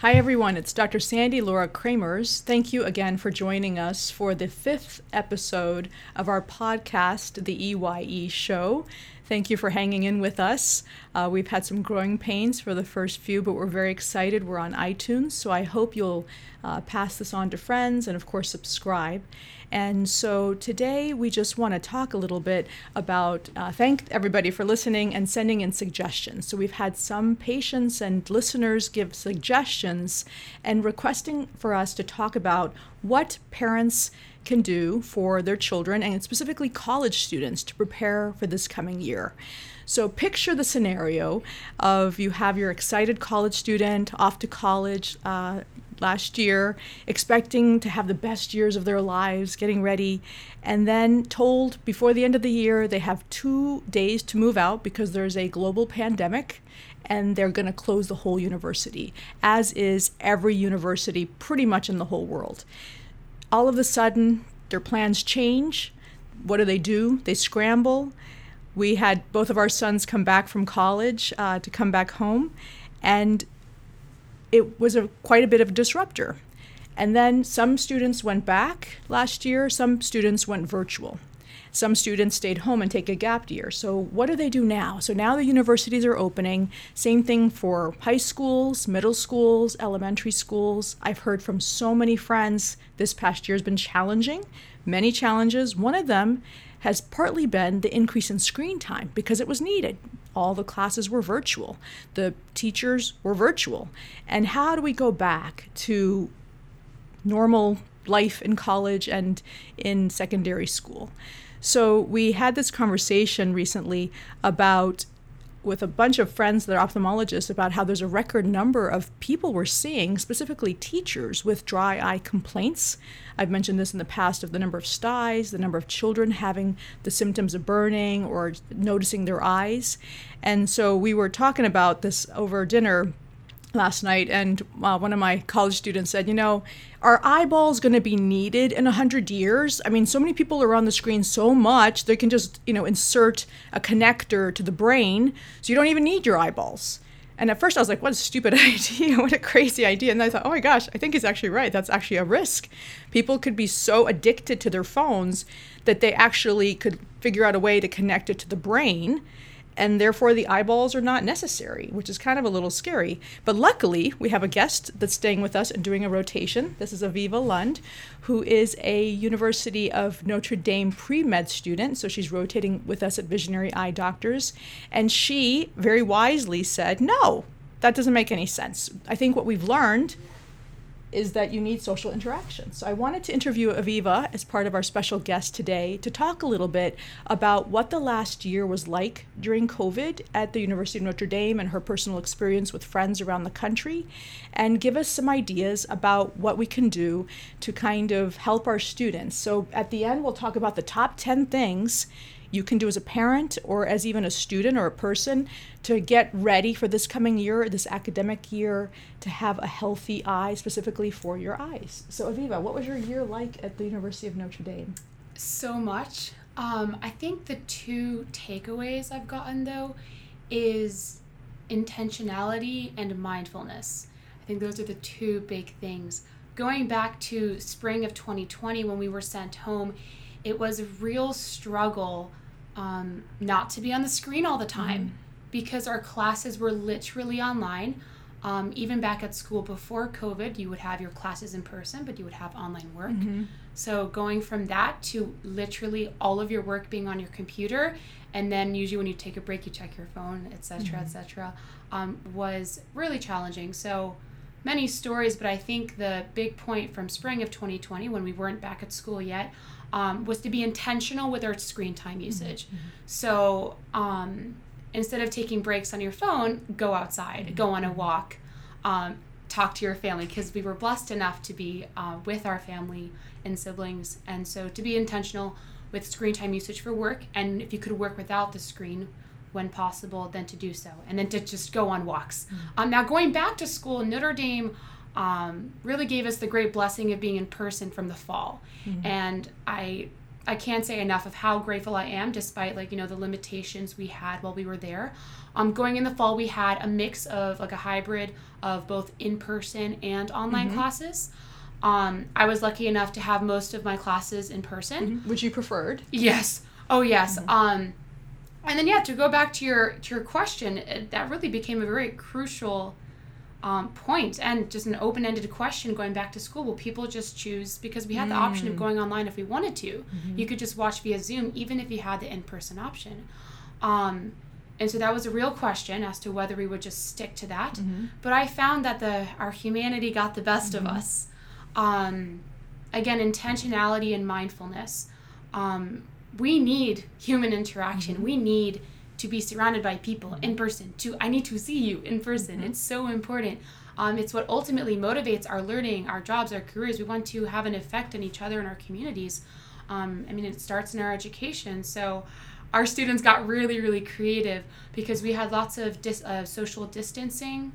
Hi, everyone. It's Dr. Sandy Lora Cremers. Thank you again for joining us for the fifth episode of our podcast, The EYE Show. Thank you for hanging in with us. Uh, we've had some growing pains for the first few, but we're very excited. We're on iTunes, so I hope you'll uh, pass this on to friends and, of course, subscribe. And so today we just want to talk a little bit about, uh, thank everybody for listening and sending in suggestions. So we've had some patients and listeners give suggestions and requesting for us to talk about what parents can do for their children and specifically college students to prepare for this coming year. So picture the scenario of you have your excited college student off to college uh, last year, expecting to have the best years of their lives, getting ready, and then told before the end of the year they have two days to move out because there's a global pandemic and they're going to close the whole university, as is every university pretty much in the whole world. All of a sudden, their plans change. What do they do? They scramble. We had both of our sons come back from college uh, to come back home, and it was a quite a bit of a disruptor. And then some students went back last year, some students went virtual. Some students stayed home and take a gap year. So what do they do now? So now the universities are opening. Same thing for high schools, middle schools, elementary schools. I've heard from so many friends this past year has been challenging, many challenges. One of them has partly been the increase in screen time because it was needed all the classes were virtual, the teachers were virtual. And how do we go back to normal life in college and in secondary school? So we had this conversation recently about with a bunch of friends that are ophthalmologists about how there's a record number of people we're seeing, specifically teachers, with dry eye complaints. I've mentioned this in the past of the number of styes, the number of children having the symptoms of burning or noticing their eyes. And so we were talking about this over dinner last night, and uh, one of my college students said, You know, are eyeballs going to be needed in 100 years? I mean, so many people are on the screen so much, they can just, you know, insert a connector to the brain, so you don't even need your eyeballs. And at first I was like, what a stupid idea, what a crazy idea. And I thought, oh my gosh, I think he's actually right. That's actually a risk. People could be so addicted to their phones that they actually could figure out a way to connect it to the brain and therefore the eyeballs are not necessary, which is kind of a little scary. But luckily, we have a guest that's staying with us and doing a rotation. This is Aviva Lund, who is a University of Notre Dame pre med student. So she's rotating with us at Visionary Eye Doctors. And she very wisely said, No, that doesn't make any sense. I think what we've learned is that you need social interaction. So I wanted to interview Aviva as part of our special guest today to talk a little bit about what the last year was like during COVID at the University of Notre Dame and her personal experience with friends around the country, and give us some ideas about what we can do to kind of help our students. So at the end, we'll talk about the top 10 things you can do as a parent or as even a student or a person to get ready for this coming year, this academic year, to have a healthy eye specifically for your eyes. So, Aviva, what was your year like at the University of Notre Dame? So much. Um, I think the two takeaways I've gotten though is intentionality and mindfulness. I think those are the two big things. Going back to spring of 2020 when we were sent home, it was a real struggle um, not to be on the screen all the time mm because our classes were literally online. Um, even back at school before COVID, you would have your classes in person, but you would have online work. Mm-hmm. So going from that to literally all of your work being on your computer, and then usually when you take a break, you check your phone, etc., mm-hmm. etc., um, was really challenging. So many stories, but I think the big point from spring of 2020, when we weren't back at school yet, um, was to be intentional with our screen time usage. Mm-hmm. So um, instead of taking breaks on your phone, go outside, mm-hmm. go on a walk, um, talk to your family because we were blessed enough to be uh, with our family and siblings. And so to be intentional with screen time usage for work, and if you could work without the screen when possible, then to do so. And then to just go on walks. Mm-hmm. Um, now, going back to school, Notre Dame um, really gave us the great blessing of being in person from the fall. Mm-hmm. And I I can't say enough of how grateful I am, despite like you know the limitations we had while we were there. Um, going in the fall, we had a mix of like a hybrid of both in person and online Mm-hmm. classes. Um, I was lucky enough to have most of my classes in person. Which you preferred? Yes. Oh yes. Mm-hmm. Um, and then yeah, to go back to your to your question, it, that really became a very crucial um, point and just an open ended question going back to school. Will people just choose because we had the option Mm. of going online if we wanted to? Mm-hmm. You could just watch via Zoom even if you had the in person option. Um, and so that was a real question as to whether we would just stick to that. Mm-hmm. But I found that the our humanity got the best of us. Um, again, intentionality and mindfulness. Um, we need human interaction. We need to be surrounded by people in person. To I need to see you in person. It's so important. Um, it's what ultimately motivates our learning, our jobs, our careers. We want to have an effect on each other and our communities. Um, I mean, it starts in our education. So, our students got really, really creative because we had lots of dis- uh, social distancing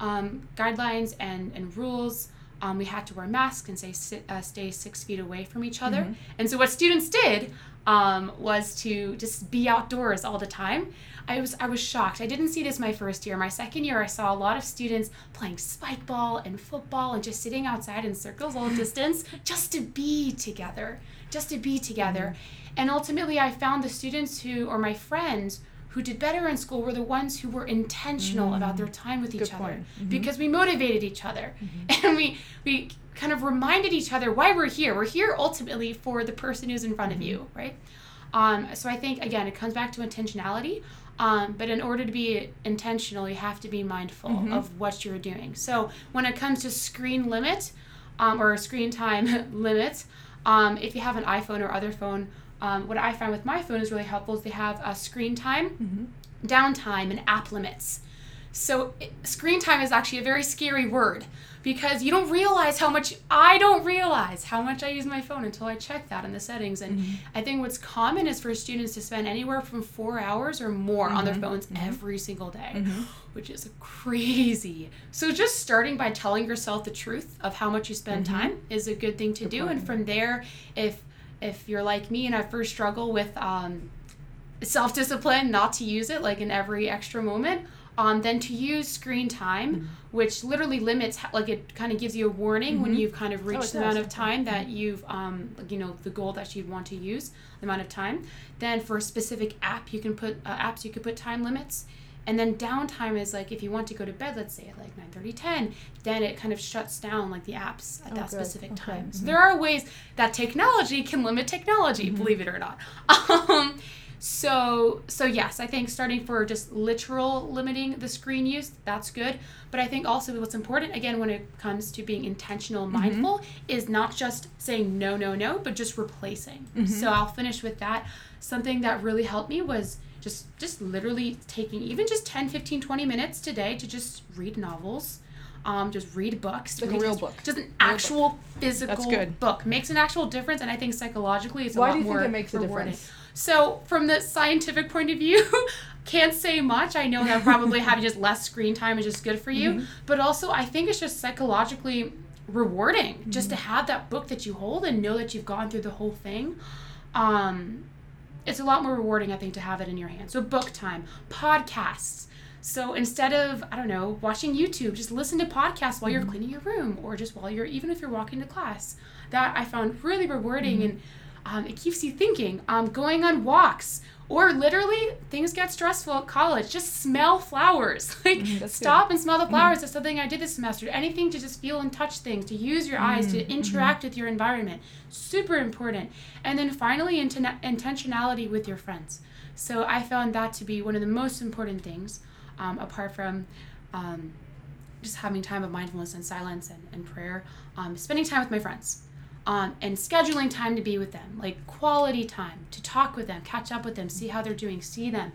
um, guidelines and, and rules. Um, we had to wear masks and stay, si- uh, stay six feet away from each other. And so, what students did um, was to just be outdoors all the time. I was I was shocked. I didn't see this my first year. My second year, I saw a lot of students playing spike ball and football and just sitting outside in circles all distance just to be together, just to be together. And ultimately, I found the students who, or my friends, who did better in school were the ones who were intentional about their time with each Good other point. Mhm. because we motivated each other and we we kind of reminded each other why we're here. We're here ultimately for the person who's in front of you, right? Um, so I think again, it comes back to intentionality. Um, but in order to be intentional, you have to be mindful of what you're doing. So when it comes to screen limit um, or screen time limits, um, if you have an iPhone or other phone, um, what I find with my phone is really helpful is they have a screen time, mm-hmm. downtime, and app limits. So it, screen time is actually a very scary word because you don't realize how much I don't realize how much I use my phone until I check that in the settings. And mm-hmm. I think what's common is for students to spend anywhere from four hours or more on their mm-hmm. phones every single day, which is crazy. So just starting by telling yourself the truth of how much you spend time is a good thing to do. And from there, if if you're like me and I first struggle with um, self discipline not to use it like in every extra moment um, then to use screen time which literally limits like it kind of gives you a warning when you've kind of reached it the amount of time that you've um, like, you know the goal that you'd want to use the amount of time. Then for a specific app you can put uh, apps you could put time limits and then downtime is like if you want to go to bed let's say at like 9 30 10 then it kind of shuts down like the apps at Oh, that good. specific Okay. time. So mm-hmm. there are ways that technology can limit technology mm-hmm. believe it or not. Um, so so yes i think starting for just literal limiting the screen use that's good. But i think also what's important again when it comes to being intentional and mm-hmm. mindful is not just saying no no no but just replacing. So i'll finish with that. Something that really helped me was just just literally taking even just 10 15 20 minutes today to just read novels um, just read books Like a real just, book. just an book. actual physical good. book makes an actual difference and i think psychologically it's a Why lot do you think more it makes a rewarding. difference? So, from the scientific point of view, can't say much. I know that probably having just less screen time is just good for you, Mm-hmm. but also I think it's just psychologically rewarding just to Mm-hmm. have that book that you hold and know that you've gone through the whole thing. Um, it's a lot more rewarding, I think, to have it in your hand. So, book time, podcasts. So instead of I don't know watching YouTube, just listen to podcasts while you're Mm-hmm. cleaning your room or just while you're even if you're walking to class. That I found really rewarding Mm-hmm. and um, it keeps you thinking. Um, going on walks or literally things get stressful at college. Just smell flowers. like Mm-hmm, that's stop and smell the flowers. That's something I did this semester. Anything to just feel and touch things, to use your eyes, Mm-hmm, to interact with your environment. Super important. And then finally, inten- intentionality with your friends. So I found that to be one of the most important things, um, apart from um, just having time of mindfulness and silence and, and prayer, um, spending time with my friends. Um, and scheduling time to be with them, like quality time to talk with them, catch up with them, see how they're doing, see them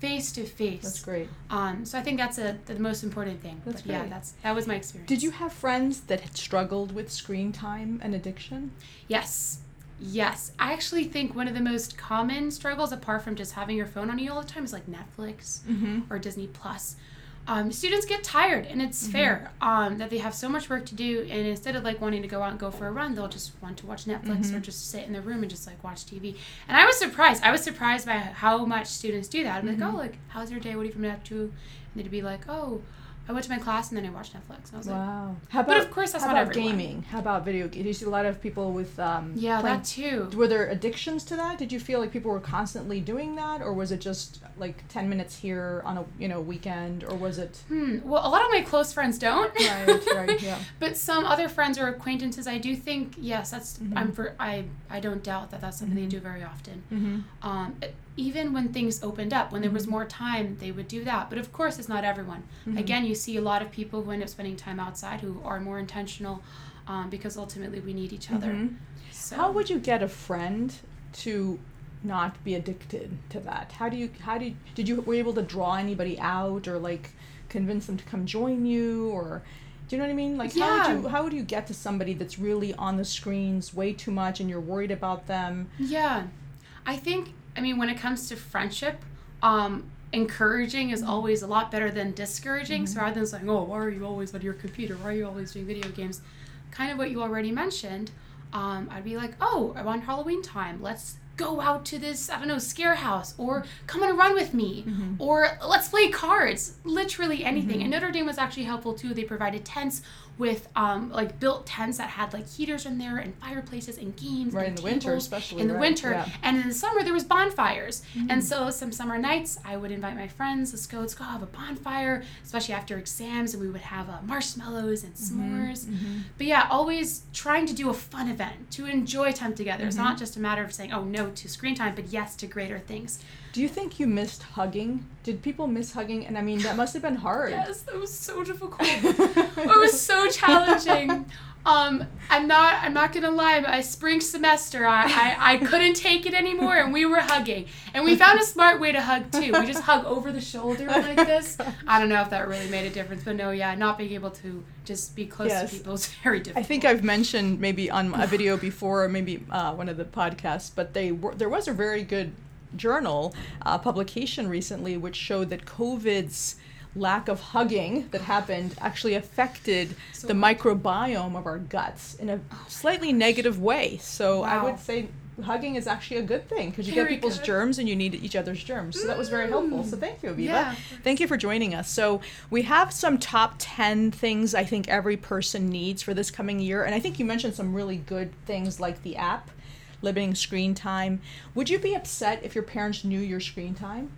face to face. That's great. Um, so I think that's a the most important thing. That's but yeah, that's that was my experience. Did you have friends that had struggled with screen time and addiction? Yes. Yes. I actually think one of the most common struggles, apart from just having your phone on you all the time, is like Netflix Mm-hmm. or Disney Plus. Um, students get tired and it's mm-hmm. fair um, that they have so much work to do and instead of like wanting to go out and go for a run they'll just want to watch netflix mm-hmm. or just sit in their room and just like watch tv and i was surprised i was surprised by how much students do that i'm mm-hmm. like oh like how's your day what have you been up to and they'd be like oh I went to my class and then I watched Netflix. And I was wow. like, how about, but of course that's how not about everyone. gaming? How about video games? Do you see a lot of people with um, yeah playing, that too? Were there addictions to that? Did you feel like people were constantly doing that, or was it just like ten minutes here on a you know weekend, or was it? Hmm. Well, a lot of my close friends don't. Right. Right. Yeah. but some other friends or acquaintances, I do think yes, that's mm-hmm. I'm for I I don't doubt that that's something mm-hmm. they do very often. Mm-hmm. Um, it, even when things opened up, when there was mm-hmm. more time, they would do that. But of course, it's not everyone. Mm-hmm. Again, you see a lot of people who end up spending time outside who are more intentional um, because ultimately we need each other. Mm-hmm. So. How would you get a friend to not be addicted to that? How do you, how do you, did you, were you able to draw anybody out or like convince them to come join you or, do you know what I mean? Like yeah. how would you how would you get to somebody that's really on the screens way too much and you're worried about them? Yeah. I think I mean, when it comes to friendship, um, encouraging is always a lot better than discouraging. Mm-hmm. So rather than saying, "Oh, why are you always on your computer? Why are you always doing video games?" Kind of what you already mentioned. Um, I'd be like, "Oh, want Halloween time. Let's go out to this, I don't know, scare house, or come on a run with me, mm-hmm. or let's play cards. Literally anything. Mm-hmm. And Notre Dame was actually helpful too. They provided tents with um, like built tents that had like heaters in there and fireplaces and games right and in the winter especially in the right. winter yeah. and in the summer there was bonfires mm-hmm. and so some summer nights i would invite my friends let's go let's go have a bonfire especially after exams and we would have uh, marshmallows and mm-hmm. s'mores mm-hmm. but yeah always trying to do a fun event to enjoy time together it's not mm-hmm. just a matter of saying oh no to screen time but yes to greater things do you think you missed hugging? Did people miss hugging? And I mean, that must have been hard. yes, that was so difficult. it was so challenging. Um, I'm not. I'm not gonna lie. But spring semester, I, I, I couldn't take it anymore, and we were hugging. And we found a smart way to hug too. We just hug over the shoulder like this. I don't know if that really made a difference, but no, yeah, not being able to just be close yes. to people is very difficult. I think I've mentioned maybe on a video before, or maybe uh, one of the podcasts, but they were there was a very good journal uh, publication recently which showed that COVID's lack of hugging that happened actually affected so the microbiome of our guts in a slightly negative way. So wow. I would say hugging is actually a good thing because you very get people's good. germs and you need each other's germs. So that was very helpful. So thank you, Aviva. Yeah. Thank you for joining us. So we have some top 10 things I think every person needs for this coming year. And I think you mentioned some really good things like the app limiting screen time. Would you be upset if your parents knew your screen time?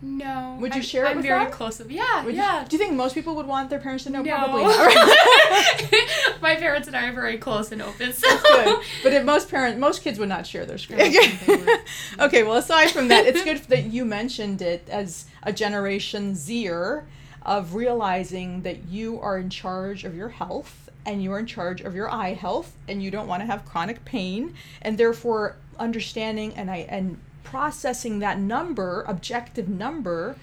No. Would you share I'm, it with I'm very them? close of yeah, would yeah. You, do you think most people would want their parents to know? No. Probably not. My parents and I are very close and open. So. Good. But if most parents, most kids would not share their screen. okay. Well, aside from that, it's good that you mentioned it as a Generation Zer of realizing that you are in charge of your health and you're in charge of your eye health and you don't want to have chronic pain and therefore understanding and I and processing that number objective number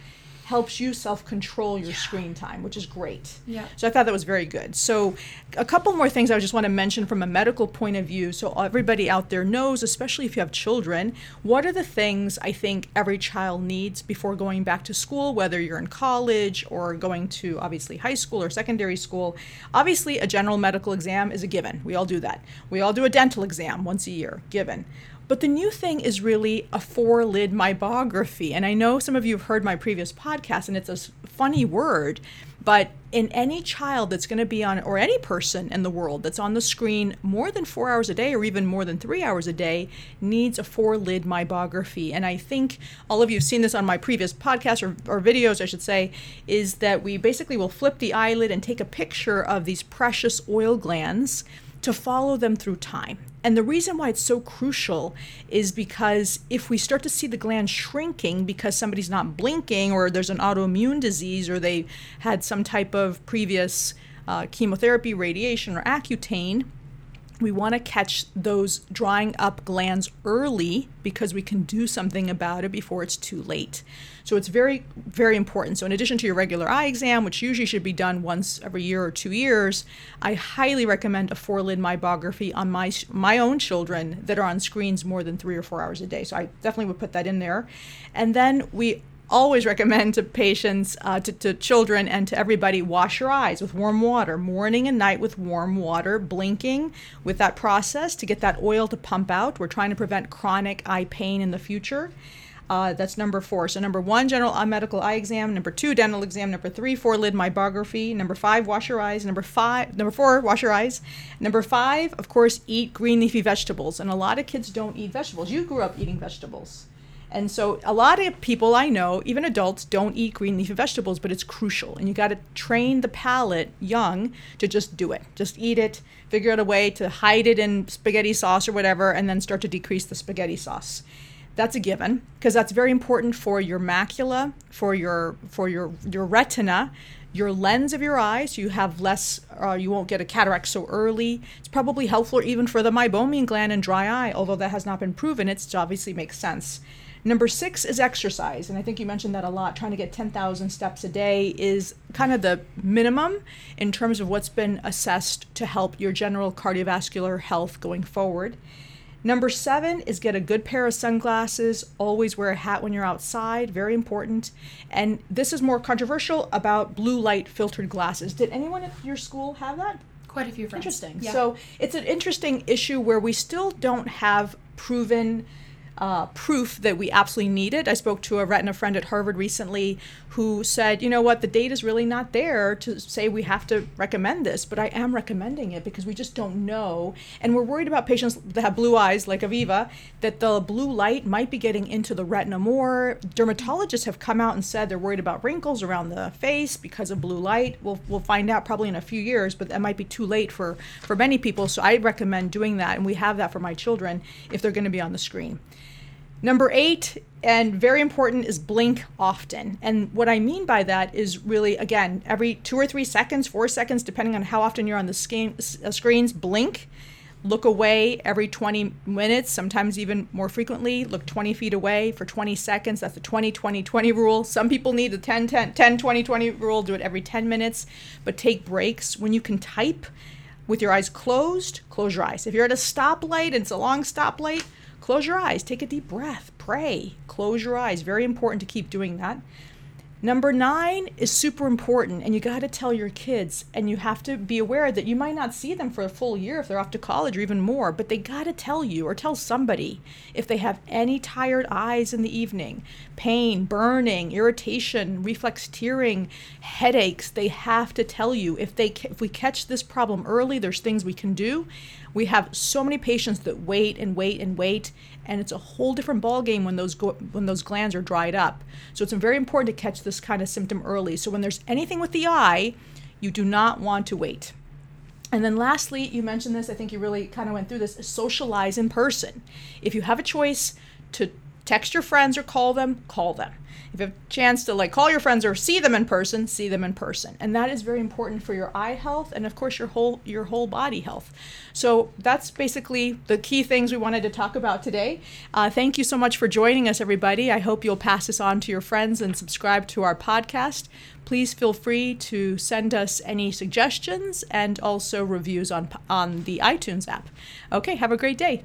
helps you self control your yeah. screen time, which is great. Yeah. So I thought that was very good. So a couple more things I just want to mention from a medical point of view, so everybody out there knows, especially if you have children, what are the things I think every child needs before going back to school, whether you're in college or going to obviously high school or secondary school. Obviously, a general medical exam is a given. We all do that. We all do a dental exam once a year, given. But the new thing is really a four lid meibography. And I know some of you have heard my previous podcast, and it's a funny word, but in any child that's going to be on, or any person in the world that's on the screen more than four hours a day, or even more than three hours a day, needs a four lid meibography. And I think all of you have seen this on my previous podcast or, or videos, I should say, is that we basically will flip the eyelid and take a picture of these precious oil glands to follow them through time. And the reason why it's so crucial is because if we start to see the gland shrinking because somebody's not blinking or there's an autoimmune disease or they had some type of previous uh, chemotherapy, radiation, or Accutane, we want to catch those drying up glands early because we can do something about it before it's too late. So it's very, very important. So, in addition to your regular eye exam, which usually should be done once every year or two years, I highly recommend a four lid meibography on my, my own children that are on screens more than three or four hours a day. So, I definitely would put that in there. And then we always recommend to patients, uh, to, to children, and to everybody wash your eyes with warm water, morning and night with warm water, blinking with that process to get that oil to pump out. We're trying to prevent chronic eye pain in the future. Uh, that's number four. So number one, general eye medical eye exam. Number two, dental exam. Number three, four lid meibography. Number five, wash your eyes. Number five, number four, wash your eyes. Number five, of course, eat green leafy vegetables. And a lot of kids don't eat vegetables. You grew up eating vegetables. And so a lot of people I know, even adults, don't eat green leafy vegetables, but it's crucial. And you got to train the palate young to just do it. Just eat it, figure out a way to hide it in spaghetti sauce or whatever, and then start to decrease the spaghetti sauce. That's a given because that's very important for your macula, for your for your your retina, your lens of your eyes. You have less, uh, you won't get a cataract so early. It's probably helpful even for the meibomian gland and dry eye, although that has not been proven. It obviously makes sense. Number six is exercise. And I think you mentioned that a lot. Trying to get 10,000 steps a day is kind of the minimum in terms of what's been assessed to help your general cardiovascular health going forward. Number seven is get a good pair of sunglasses. Always wear a hat when you're outside, very important. And this is more controversial about blue light filtered glasses. Did anyone at your school have that? Quite a few friends. Interesting. Yeah. So it's an interesting issue where we still don't have proven uh, proof that we absolutely needed. I spoke to a retina friend at Harvard recently who said, you know what, the data is really not there to say we have to recommend this, but I am recommending it because we just don't know. And we're worried about patients that have blue eyes, like Aviva, that the blue light might be getting into the retina more. Dermatologists have come out and said they're worried about wrinkles around the face because of blue light. We'll, we'll find out probably in a few years, but that might be too late for, for many people. So I recommend doing that, and we have that for my children if they're going to be on the screen. Number eight, and very important, is blink often. And what I mean by that is really, again, every two or three seconds, four seconds, depending on how often you're on the uh, screens, blink. Look away every 20 minutes, sometimes even more frequently. Look 20 feet away for 20 seconds. That's the 20 20 20 rule. Some people need the 10 10 10 20 20 rule. Do it every 10 minutes, but take breaks. When you can type with your eyes closed, close your eyes. If you're at a stoplight and it's a long stoplight, Close your eyes, take a deep breath, pray, close your eyes. Very important to keep doing that. Number nine is super important, and you got to tell your kids, and you have to be aware that you might not see them for a full year if they're off to college or even more, but they got to tell you or tell somebody if they have any tired eyes in the evening, pain, burning, irritation, reflex tearing, headaches. They have to tell you if they if we catch this problem early, there's things we can do. We have so many patients that wait and wait and wait, and it's a whole different ballgame when those go- when those glands are dried up. So it's very important to catch this kind of symptom early. So when there's anything with the eye, you do not want to wait. And then lastly, you mentioned this, I think you really kind of went through this, socialize in person. If you have a choice to text your friends or call them, call them if you have a chance to like call your friends or see them in person, see them in person. And that is very important for your eye health and of course your whole your whole body health. So that's basically the key things we wanted to talk about today. Uh, thank you so much for joining us, everybody. I hope you'll pass this on to your friends and subscribe to our podcast. Please feel free to send us any suggestions and also reviews on on the iTunes app. Okay, have a great day.